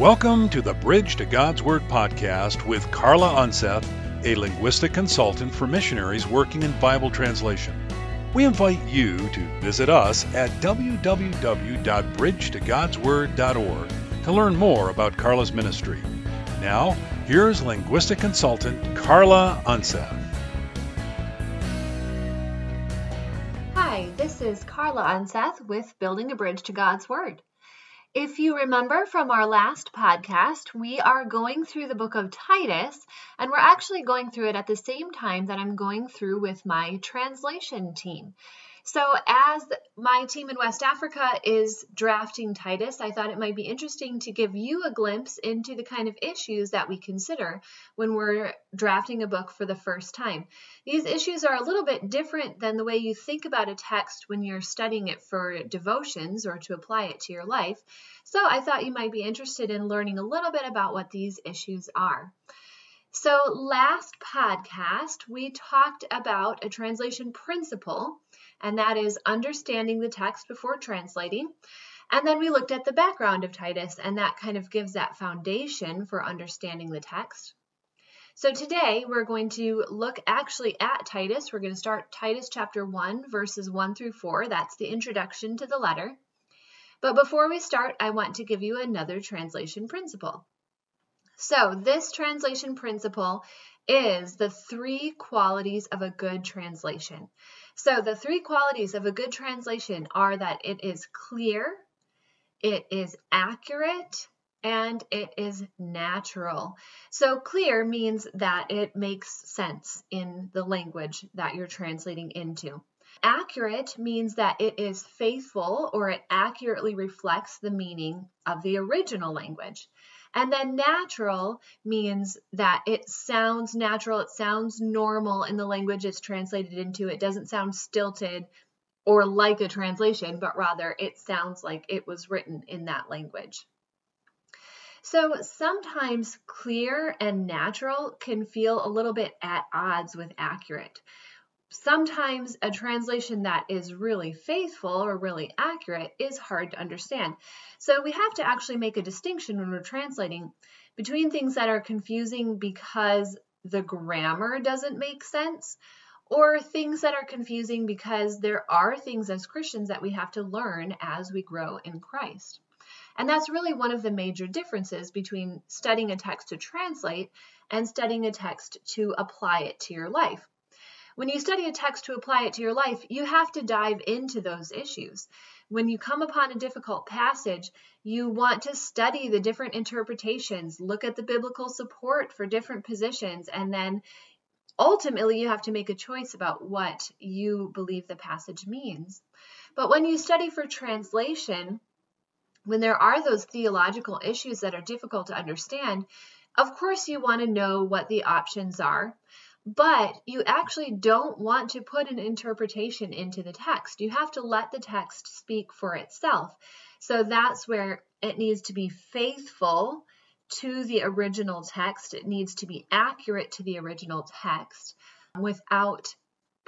Welcome to the Bridge to God's Word podcast with Carla Unseth, a linguistic consultant for missionaries working in Bible translation. We invite you to visit us at www.bridgetogodsword.org to learn more about Carla's ministry. Now, here's linguistic consultant Carla Unseth. Hi, this is Carla Unseth with Building a Bridge to God's Word. If you remember from our last podcast, we are going through the book of Titus, and we're actually going through it at the same time that I'm going through with my translation team. So, as my team in West Africa is drafting Titus, I thought it might be interesting to give you a glimpse into the kind of issues that we consider when we're drafting a book for the first time. These issues are a little bit different than the way you think about a text when you're studying it for devotions or to apply it to your life. So, I thought you might be interested in learning a little bit about what these issues are. So, last podcast, we talked about a translation principle and that is understanding the text before translating. And then we looked at the background of Titus, and that kind of gives that foundation for understanding the text. So today we're going to look actually at Titus. We're going to start Titus chapter 1, verses 1 through 4. That's the introduction to the letter. But before we start, I want to give you another translation principle. So, this translation principle is the three qualities of a good translation. So, the three qualities of a good translation are that it is clear, it is accurate, and it is natural. So, clear means that it makes sense in the language that you're translating into. Accurate means that it is faithful or it accurately reflects the meaning of the original language. And then natural means that it sounds natural, it sounds normal in the language it's translated into. It doesn't sound stilted or like a translation, but rather it sounds like it was written in that language. So sometimes clear and natural can feel a little bit at odds with accurate sometimes a translation that is really faithful or really accurate is hard to understand. So we have to actually make a distinction when we're translating between things that are confusing because the grammar doesn't make sense or things that are confusing because there are things as Christians that we have to learn as we grow in Christ. And that's really one of the major differences between studying a text to translate and studying a text to apply it to your life. When you study a text to apply it to your life, you have to dive into those issues. When you come upon a difficult passage, you want to study the different interpretations, look at the biblical support for different positions, and then ultimately you have to make a choice about what you believe the passage means. But when you study for translation, when there are those theological issues that are difficult to understand, of course you want to know what the options are but you actually don't want to put an interpretation into the text. You have to let the text speak for itself. So that's where it needs to be faithful to the original text. It needs to be accurate to the original text without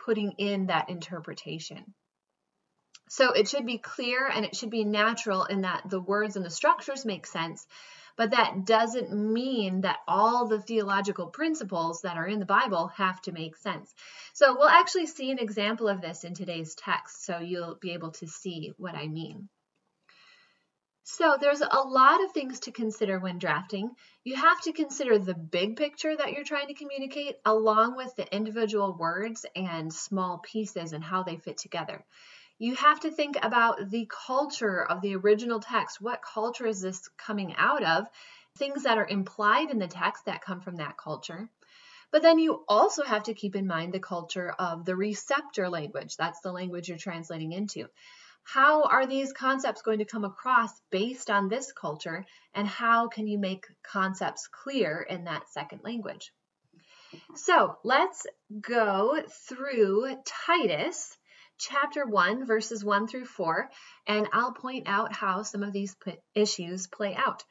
putting in that interpretation. So it should be clear and it should be natural in that the words and the structures make sense, but that doesn't mean that all the theological principles that are in the Bible have to make sense. So we'll actually see an example of this in today's text, so you'll be able to see what I mean. So there's a lot of things to consider when drafting. You have to consider the big picture that you're trying to communicate along with the individual words and small pieces and how they fit together you have to think about the culture of the original text. What culture is this coming out of? Things that are implied in the text that come from that culture. But then you also have to keep in mind the culture of the receptor language. That's the language you're translating into. How are these concepts going to come across based on this culture? And how can you make concepts clear in that second language? So let's go through Titus chapter 1, verses 1 through 4, and I'll point out how some of these issues play out.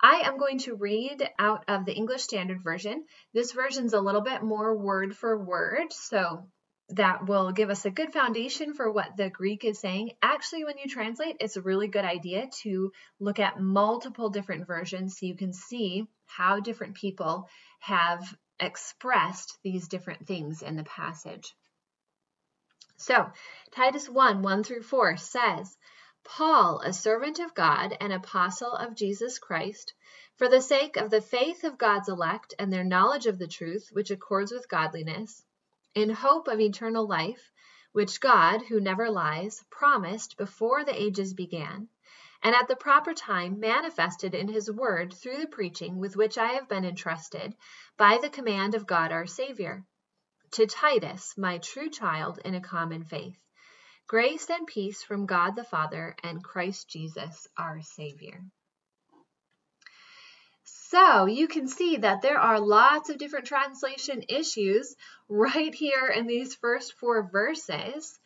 I am going to read out of the English Standard Version. This version's a little bit more word for word, so that will give us a good foundation for what the Greek is saying. Actually, when you translate, it's a really good idea to look at multiple different versions so you can see how different people have expressed these different things in the passage. So, Titus 1 1 through 4 says, Paul, a servant of God and apostle of Jesus Christ, for the sake of the faith of God's elect and their knowledge of the truth, which accords with godliness, in hope of eternal life, which God, who never lies, promised before the ages began, and at the proper time manifested in his word through the preaching with which I have been entrusted by the command of God our Savior. To Titus, my true child in a common faith. Grace and peace from God the Father and Christ Jesus our Savior. So you can see that there are lots of different translation issues right here in these first four verses.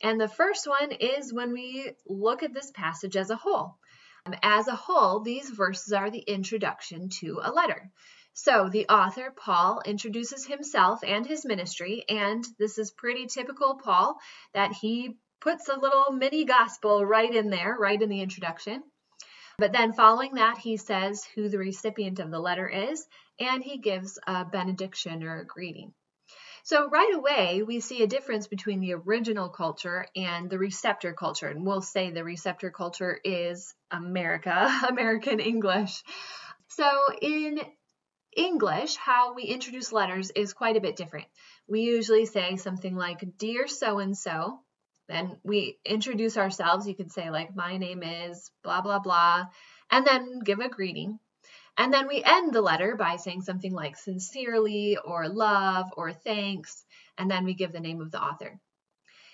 And the first one is when we look at this passage as a whole. Um, as a whole, these verses are the introduction to a letter. So the author, Paul, introduces himself and his ministry, and this is pretty typical Paul that he puts a little mini gospel right in there, right in the introduction. But then following that, he says who the recipient of the letter is, and he gives a benediction or a greeting. So right away, we see a difference between the original culture and the receptor culture. And we'll say the receptor culture is America, American English. So in English, how we introduce letters is quite a bit different. We usually say something like, Dear so and so, then we introduce ourselves. You could say, like, my name is blah, blah, blah, and then give a greeting. And then we end the letter by saying something like sincerely or love or thanks, and then we give the name of the author.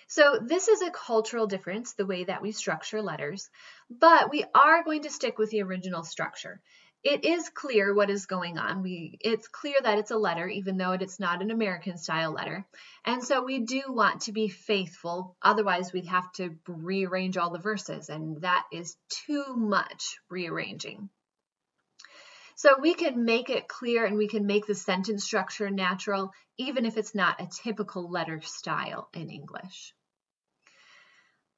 So this is a cultural difference, the way that we structure letters, but we are going to stick with the original structure it is clear what is going on. We it's clear that it's a letter even though it's not an American style letter. And so we do want to be faithful. Otherwise we'd have to rearrange all the verses and that is too much rearranging. So we can make it clear and we can make the sentence structure natural even if it's not a typical letter style in English.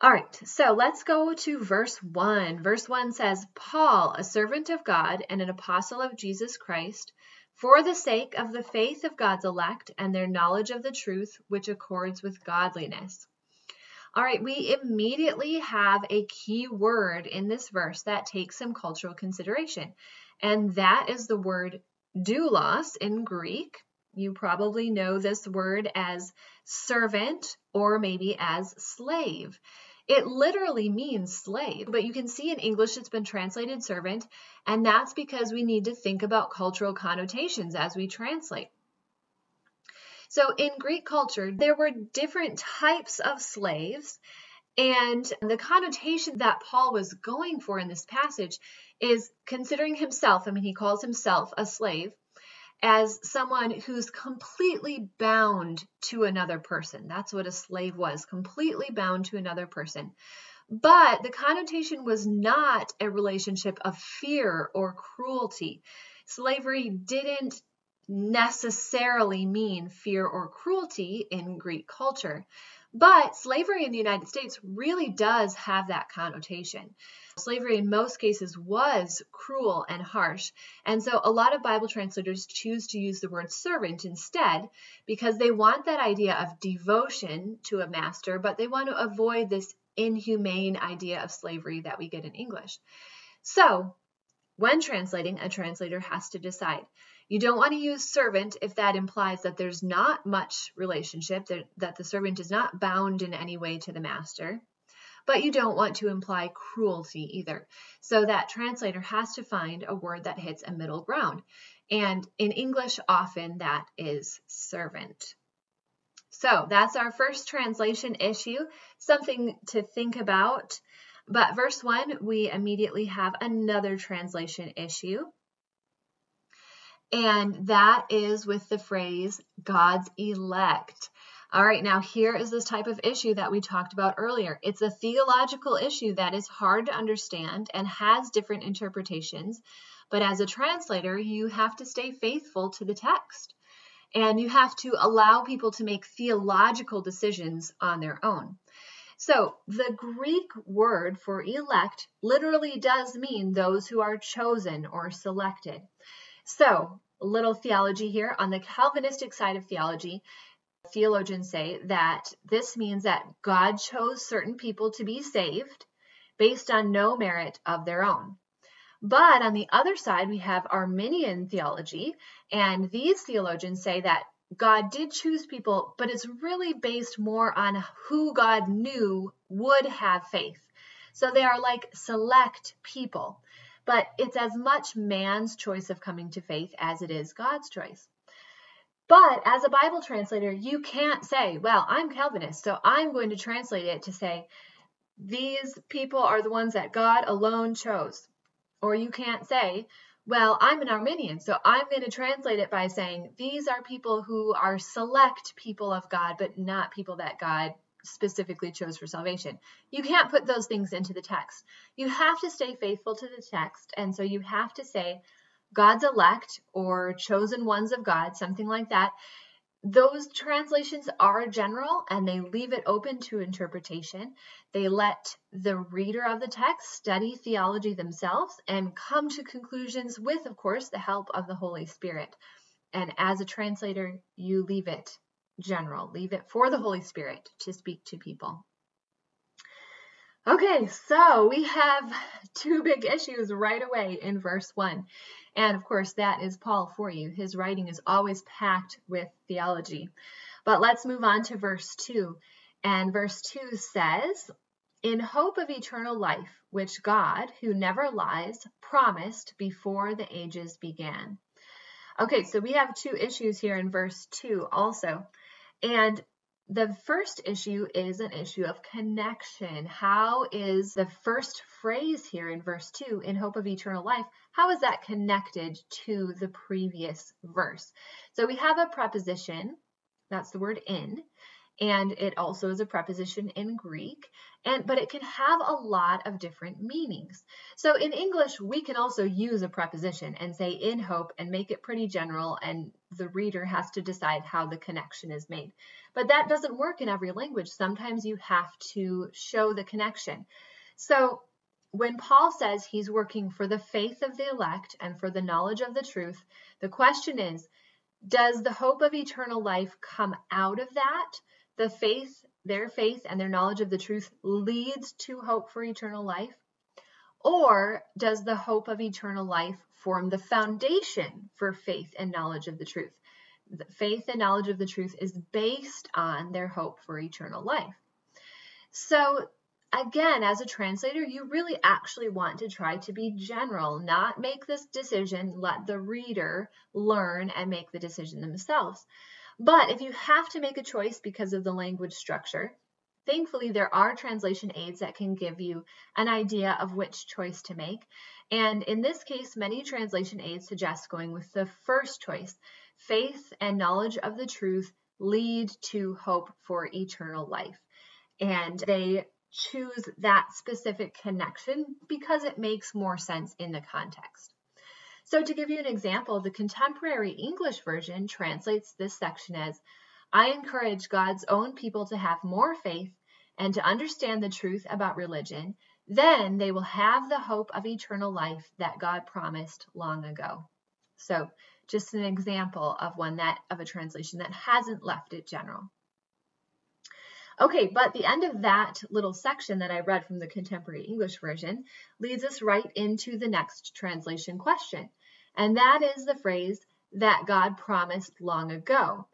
All right, so let's go to verse 1. Verse 1 says, Paul, a servant of God and an apostle of Jesus Christ, for the sake of the faith of God's elect and their knowledge of the truth, which accords with godliness. All right, we immediately have a key word in this verse that takes some cultural consideration, and that is the word doulos in Greek. You probably know this word as servant or maybe as slave. It literally means slave, but you can see in English it's been translated servant, and that's because we need to think about cultural connotations as we translate. So in Greek culture, there were different types of slaves, and the connotation that Paul was going for in this passage is considering himself, I mean, he calls himself a slave, as someone who's completely bound to another person. That's what a slave was, completely bound to another person. But the connotation was not a relationship of fear or cruelty. Slavery didn't necessarily mean fear or cruelty in Greek culture. But slavery in the United States really does have that connotation. Slavery in most cases was cruel and harsh, and so a lot of Bible translators choose to use the word servant instead because they want that idea of devotion to a master, but they want to avoid this inhumane idea of slavery that we get in English. So, when translating, a translator has to decide. You don't want to use servant if that implies that there's not much relationship, that, that the servant is not bound in any way to the master but you don't want to imply cruelty either. So that translator has to find a word that hits a middle ground. And in English, often that is servant. So that's our first translation issue, something to think about. But verse 1, we immediately have another translation issue. And that is with the phrase God's elect. All right, now here is this type of issue that we talked about earlier. It's a theological issue that is hard to understand and has different interpretations, but as a translator, you have to stay faithful to the text. and you have to allow people to make theological decisions on their own. So, the Greek word for elect literally does mean those who are chosen or selected. So, little theology here on the Calvinistic side of theology, theologians say that this means that God chose certain people to be saved based on no merit of their own. But on the other side, we have Arminian theology, and these theologians say that God did choose people, but it's really based more on who God knew would have faith. So they are like select people, but it's as much man's choice of coming to faith as it is God's choice. But as a Bible translator, you can't say, well, I'm Calvinist, so I'm going to translate it to say, these people are the ones that God alone chose. Or you can't say, well, I'm an Arminian, so I'm going to translate it by saying these are people who are select people of God, but not people that God specifically chose for salvation. You can't put those things into the text. You have to stay faithful to the text, and so you have to say God's elect or chosen ones of God, something like that those translations are general and they leave it open to interpretation. They let the reader of the text study theology themselves and come to conclusions with, of course, the help of the Holy Spirit. And as a translator, you leave it general, leave it for the Holy Spirit to speak to people. Okay, so we have two big issues right away in verse 1. And of course, that is Paul for you. His writing is always packed with theology. But let's move on to verse 2. And verse 2 says, In hope of eternal life, which God, who never lies, promised before the ages began. Okay, so we have two issues here in verse 2 also. And the first issue is an issue of connection. How is the first phrase here in verse 2, in hope of eternal life, how is that connected to the previous verse? So we have a preposition, that's the word in, and it also is a preposition in Greek, and but it can have a lot of different meanings. So in English, we can also use a preposition and say in hope and make it pretty general and the reader has to decide how the connection is made. But that doesn't work in every language. Sometimes you have to show the connection. So when Paul says he's working for the faith of the elect and for the knowledge of the truth, the question is, does the hope of eternal life come out of that? The faith, their faith and their knowledge of the truth leads to hope for eternal life? Or does the hope of eternal life form the foundation for faith and knowledge of the truth? The faith and knowledge of the truth is based on their hope for eternal life. So, again, as a translator, you really actually want to try to be general, not make this decision, let the reader learn and make the decision themselves. But if you have to make a choice because of the language structure, thankfully there are translation aids that can give you an idea of which choice to make. And in this case, many translation aids suggest going with the first choice. Faith and knowledge of the truth lead to hope for eternal life. And they choose that specific connection because it makes more sense in the context. So to give you an example, the contemporary English version translates this section as, I encourage God's own people to have more faith and to understand the truth about religion. Then they will have the hope of eternal life that God promised long ago. So just an example of one that of a translation that hasn't left it general. Okay, but the end of that little section that I read from the contemporary English version leads us right into the next translation question. And that is the phrase that God promised long ago.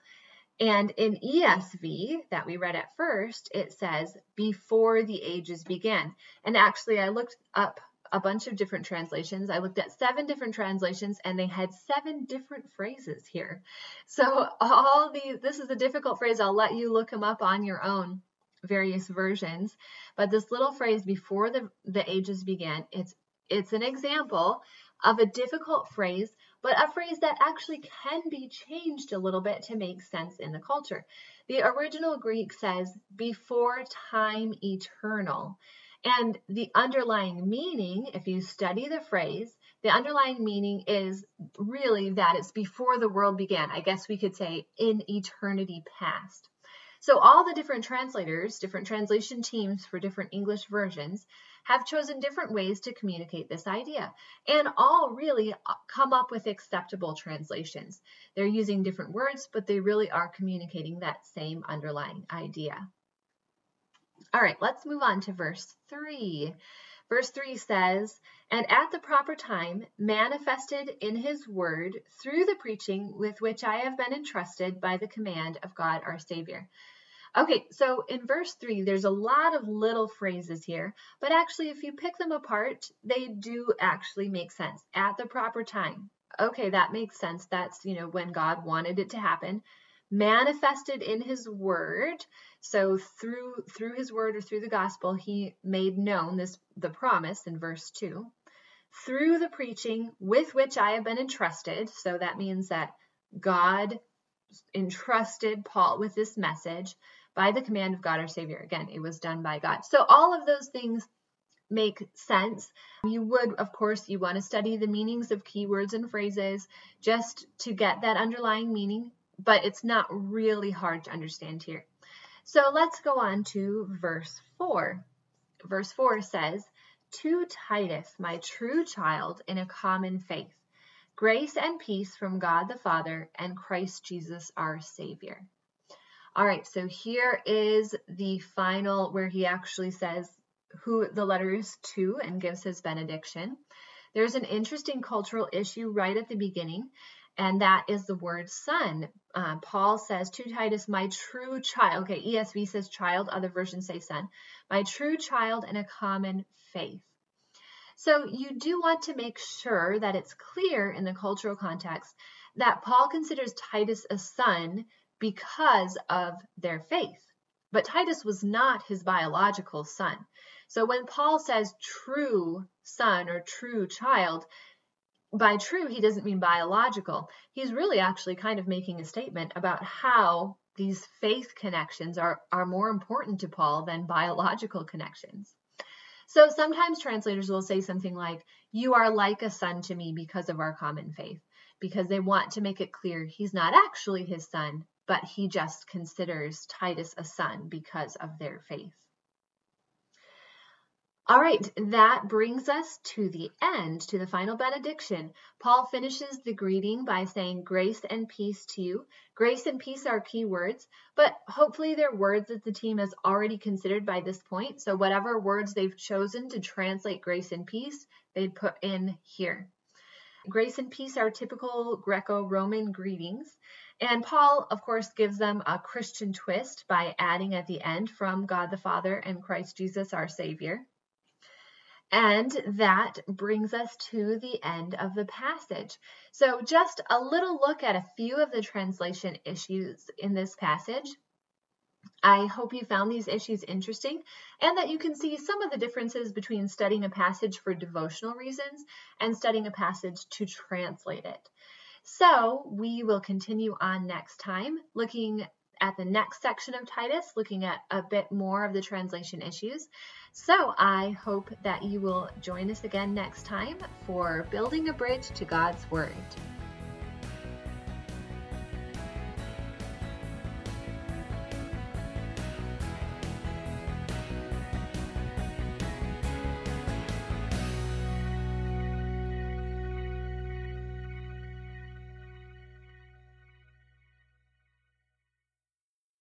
And in ESV that we read at first, it says before the ages began. And actually, I looked up a bunch of different translations. I looked at seven different translations and they had seven different phrases here. So all these, this is a difficult phrase. I'll let you look them up on your own various versions. But this little phrase before the, the ages began, it's it's an example of a difficult phrase, but a phrase that actually can be changed a little bit to make sense in the culture. The original Greek says before time eternal. And the underlying meaning, if you study the phrase, the underlying meaning is really that it's before the world began. I guess we could say in eternity past. So, all the different translators, different translation teams for different English versions, have chosen different ways to communicate this idea, and all really uh, come up with acceptable translations. They're using different words, but they really are communicating that same underlying idea. All right, let's move on to verse 3. Verse 3 says, And at the proper time manifested in his word through the preaching with which I have been entrusted by the command of God our Savior. Okay, so in verse 3, there's a lot of little phrases here, but actually, if you pick them apart, they do actually make sense at the proper time. Okay, that makes sense. That's, you know, when God wanted it to happen. Manifested in his word. So through through his word or through the gospel he made known this the promise in verse 2 through the preaching with which i have been entrusted. So that means that god entrusted paul with this message by the command of god our savior again it was done by god so all of those things make sense. You would, of course, you want to study the meanings of keywords and phrases just to get that underlying meaning but it's not really hard to understand here. So let's go on to verse 4. Verse 4 says, To Titus, my true child in a common faith, grace and peace from God the Father and Christ Jesus our Savior. All right, so here is the final where he actually says who the letter is to and gives his benediction. There's an interesting cultural issue right at the beginning and that is the word son. Uh, Paul says to Titus, my true child. Okay, ESV says child, other versions say son. My true child in a common faith. So you do want to make sure that it's clear in the cultural context that Paul considers Titus a son because of their faith. But Titus was not his biological son. So when Paul says true son or true child, by true, he doesn't mean biological. He's really actually kind of making a statement about how these faith connections are, are more important to Paul than biological connections. So sometimes translators will say something like, You are like a son to me because of our common faith, because they want to make it clear he's not actually his son, but he just considers Titus a son because of their faith. All right, that brings us to the end, to the final benediction. Paul finishes the greeting by saying, Grace and peace to you. Grace and peace are key words, but hopefully they're words that the team has already considered by this point. So, whatever words they've chosen to translate grace and peace, they'd put in here. Grace and peace are typical Greco Roman greetings. And Paul, of course, gives them a Christian twist by adding at the end from God the Father and Christ Jesus our Savior. And that brings us to the end of the passage. So, just a little look at a few of the translation issues in this passage. I hope you found these issues interesting and that you can see some of the differences between studying a passage for devotional reasons and studying a passage to translate it. So, we will continue on next time looking at the next section of Titus, looking at a bit more of the translation issues. So I hope that you will join us again next time for Building a Bridge to God's Word.